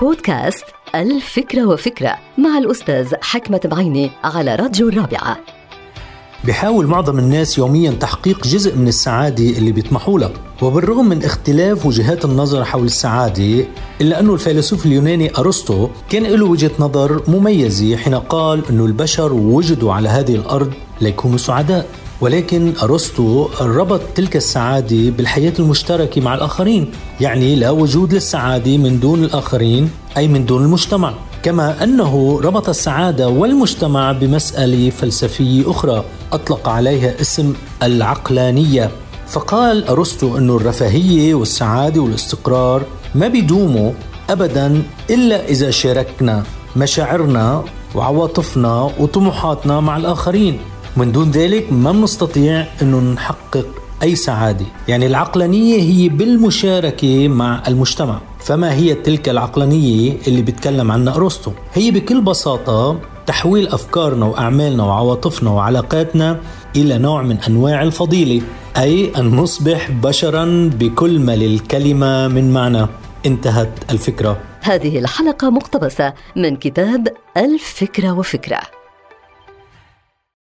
بودكاست الفكرة وفكرة مع الأستاذ حكمة بعيني على راديو الرابعة. بحاول معظم الناس يوميا تحقيق جزء من السعادة اللي بيطمحوا لها وبالرغم من اختلاف وجهات النظر حول السعادة إلا أنه الفيلسوف اليوناني أرسطو كان له وجهة نظر مميزة حين قال أنه البشر وجدوا على هذه الأرض ليكونوا سعداء. ولكن أرسطو ربط تلك السعادة بالحياة المشتركة مع الآخرين يعني لا وجود للسعادة من دون الآخرين أي من دون المجتمع. كما أنه ربط السعادة والمجتمع بمسألة فلسفية أخرى أطلق عليها اسم العقلانية. فقال أرسطو أن الرفاهية والسعادة والاستقرار ما بيدوموا أبدا إلا إذا شاركنا مشاعرنا وعواطفنا وطموحاتنا مع الآخرين. من دون ذلك ما بنستطيع أنه نحقق أي سعادة. يعني العقلانية هي بالمشاركة مع المجتمع. فما هي تلك العقلانية اللي بيتكلم عنها أرسطو؟ هي بكل بساطة تحويل أفكارنا وأعمالنا وعواطفنا وعلاقاتنا إلى نوع من أنواع الفضيلة أي أن نصبح بشرا بكل ما للكلمة من معنى. انتهت الفكرة. هذه الحلقة مقتبسة من كتاب الفكرة وفكرة.